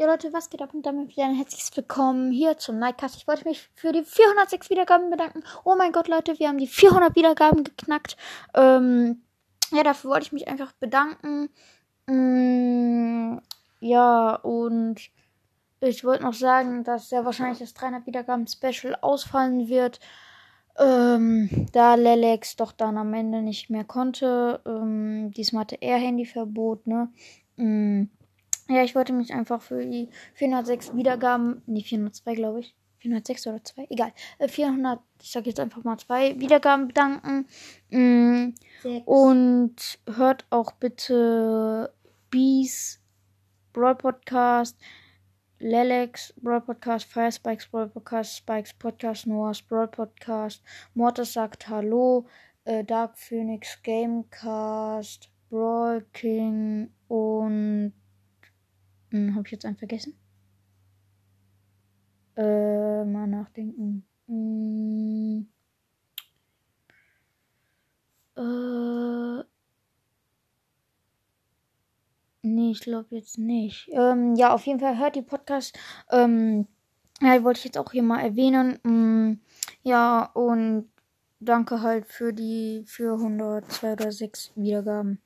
Ja, Leute, was geht ab? Und damit wieder ein herzliches Willkommen hier zum Nightcast. Ich wollte mich für die 406 Wiedergaben bedanken. Oh mein Gott, Leute, wir haben die 400 Wiedergaben geknackt. Ähm, ja, dafür wollte ich mich einfach bedanken. Mm, ja, und ich wollte noch sagen, dass sehr wahrscheinlich das 300 Wiedergaben Special ausfallen wird. Ähm, da Lelex doch dann am Ende nicht mehr konnte. Ähm, diesmal hatte er Handyverbot, ne? Mm, ja, ich wollte mich einfach für die 406 Wiedergaben, nee, 402 glaube ich. 406 oder 2, egal. Äh, 400, ich sage jetzt einfach mal 2 Wiedergaben bedanken. Mm, und hört auch bitte Bees Broad Podcast, Lelex Broad Podcast, Fire Spikes Broad Podcast, Spikes Podcast, Noah's Broad Podcast, Mortis sagt Hallo, äh, Dark Phoenix Gamecast, Brawl King und hm, Habe ich jetzt einen vergessen? Äh, mal nachdenken. Hm. Äh. Nee, ich glaube jetzt nicht. Ähm, ja, auf jeden Fall hört die Podcast. Ähm, ja, wollte ich jetzt auch hier mal erwähnen. Ähm, ja, und danke halt für die 402 oder 6 Wiedergaben.